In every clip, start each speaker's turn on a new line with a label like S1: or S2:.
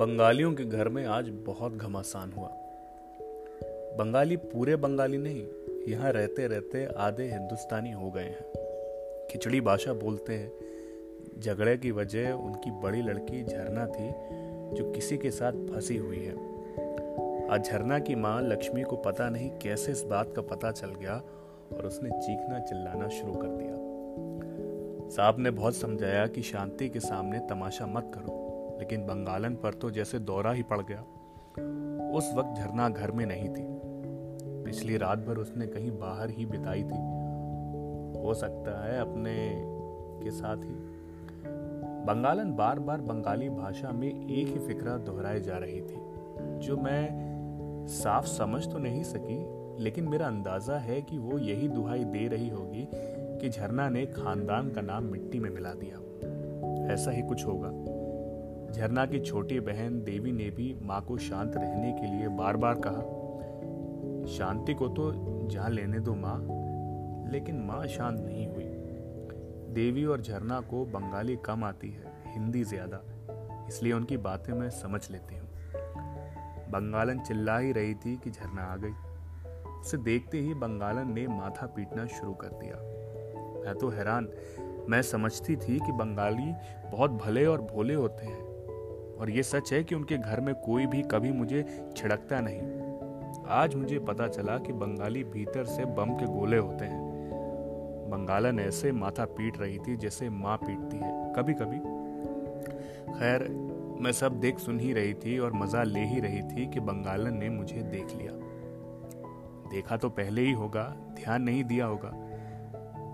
S1: बंगालियों के घर में आज बहुत घमासान हुआ। बंगाली पूरे बंगाली नहीं, यहाँ रहते रहते आधे हिंदुस्तानी हो गए हैं। खिचड़ी भाषा बोलते हैं, झगड़े की वजह उनकी बड़ी लड़की झरना थी, जो किसी के साथ फंसी हुई है। आज झरना की माँ लक्ष्मी को पता नहीं कैसे इस बात का पता चल गया और उसने चीखना चिल्लाना शुरू कर दिया। साहब ने बहुत समझाया कि शांति के सामने तमाशा मत करो। लेकिन बंगालन पर तो जैसे दौरा ही पड़ गया। उस वक्त झरना घर में नहीं थी। पिछली रात भर उसने कहीं बाहर ही बिताई थी। हो सकता है अपने के साथ ही। बंगालन बार बार बंगाली भाषा में एक ही फिक्रा दोहराए जा रही थी, जो मैं साफ़ समझ तो नहीं सकी, लेकिन मेरा अंदाज़ा है कि वो यही दुहाई दे रही होगी कि झरना ने खानदान का नाम मिट्टी में मिला दिया। ऐसा ही कुछ होगा। झरना की छोटी बहन देवी ने भी माँ को शांत रहने के लिए बार बार कहा, शांति को तो जहाँ लेने दो माँ, लेकिन माँ शांत नहीं हुई। देवी और झरना को बंगाली कम आती है, हिंदी ज़्यादा, इसलिए उनकी बातें मैं समझ लेती हूँ। बंगालन चिल्ला ही रही थी कि झरना आ गई। उसे देखते ही बंगालन ने माथा पीटना शुरू कर दिया। मैं तो हैरान, मैं समझती थी कि बंगाली बहुत भले और भोले होते हैं और ये सच है कि उनके घर में कोई भी कभी मुझे छिड़कता नहीं। आज मुझे पता चला कि बंगाली भीतर से बम के गोले होते हैं। बंगालन ऐसे माथा पीट रही थी जैसे माँ पीटती है कभी कभी खैर, मैं सब देख सुन ही रही थी और मज़ा ले ही रही थी कि बंगालन ने मुझे देख लिया। देखा तो पहले ही होगा, ध्यान नहीं दिया होगा।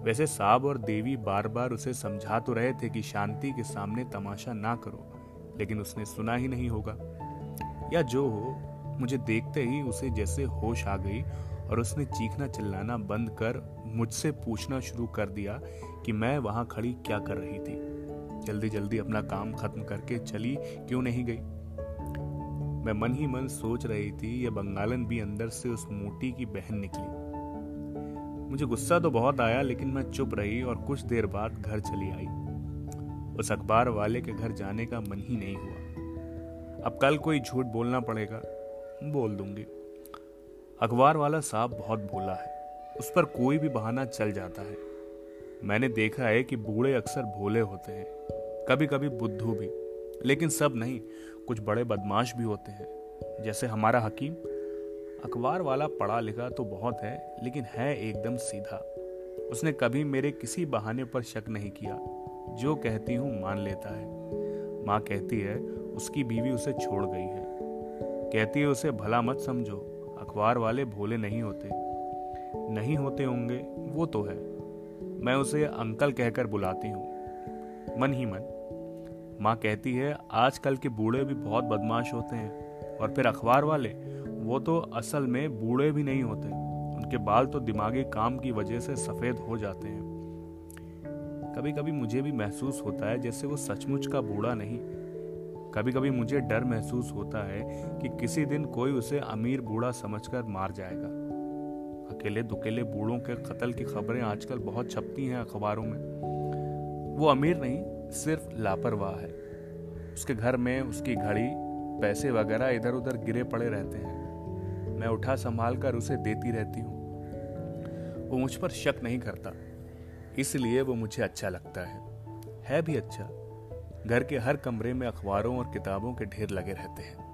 S1: वैसे साहब और देवी बार बार उसे समझा तो रहे थे कि शांति के सामने तमाशा ना करो। लेकिन उसने सुना ही नहीं होगा। या जो हो, मुझे देखते ही उसे जैसे होश आ गई और उसने चीखना चिल्लाना बंद कर मुझसे पूछना शुरू कर दिया कि मैं वहाँ खड़ी क्या कर रही थी। जल्दी जल्दी अपना काम खत्म करके चली, क्यों नहीं गई? मैं मन ही मन सोच रही थी यह बंगालन भी अंदर से उस मोटी की बहन निकली। मुझे गुस्सा तो बहुत आया, लेकिन मैं चुप रही और कुछ देर बाद घर चली आई। उस अखबार वाले के घर जाने का मन ही नहीं हुआ। अब कल कोई झूठ बोलना पड़ेगा, बोल दूँगी। अखबार वाला साहब बहुत भोला है, उस पर कोई भी बहाना चल जाता है। मैंने देखा है कि बूढ़े अक्सर भोले होते हैं कभी कभी बुद्धू भी, लेकिन सब नहीं, कुछ बड़े बदमाश भी होते हैं। जैसे हमारा हकीम, अखबार वाला पढ़ा लिखा तो बहुत है, लेकिन है एकदम सीधा। उसने कभी मेरे किसी बहाने पर शक नहीं किया। जो कहती हूँ मान लेता है। माँ कहती है, उसकी बीवी उसे छोड़ गई है। कहती है, उसे भला मत समझो, अखबार वाले भोले नहीं होते। नहीं होते होंगे, वो तो है। मैं उसे अंकल कहकर बुलाती हूँ। मन ही मन। माँ कहती है, आजकल के बूढ़े भी बहुत बदमाश होते हैं, और फिर अखबार वाले, वो तो असल में बूढ़े भी नहीं होते। उनके बाल तो दिमागी काम की वजह से सफ़ेद हो जाते हैं। कभी कभी मुझे भी महसूस होता है जैसे वो सचमुच का बूढ़ा नहीं। कभी कभी मुझे डर महसूस होता है कि किसी दिन कोई उसे अमीर बूढ़ा समझकर मार जाएगा। अकेले दुकेले बूढ़ों के कत्ल की खबरें आजकल बहुत छपती हैं अखबारों में। वो अमीर नहीं, सिर्फ़ लापरवाह है। उसके घर में उसकी घड़ी, पैसे वगैरह इधर उधर गिरे पड़े रहते हैं। मैं उठा संभाल कर उसे देती रहती हूँ। वो मुझ पर शक नहीं करता। इसलिए वो मुझे अच्छा लगता है। है भी अच्छा। घर के हर कमरे में अखबारों और किताबों के ढेर लगे रहते हैं।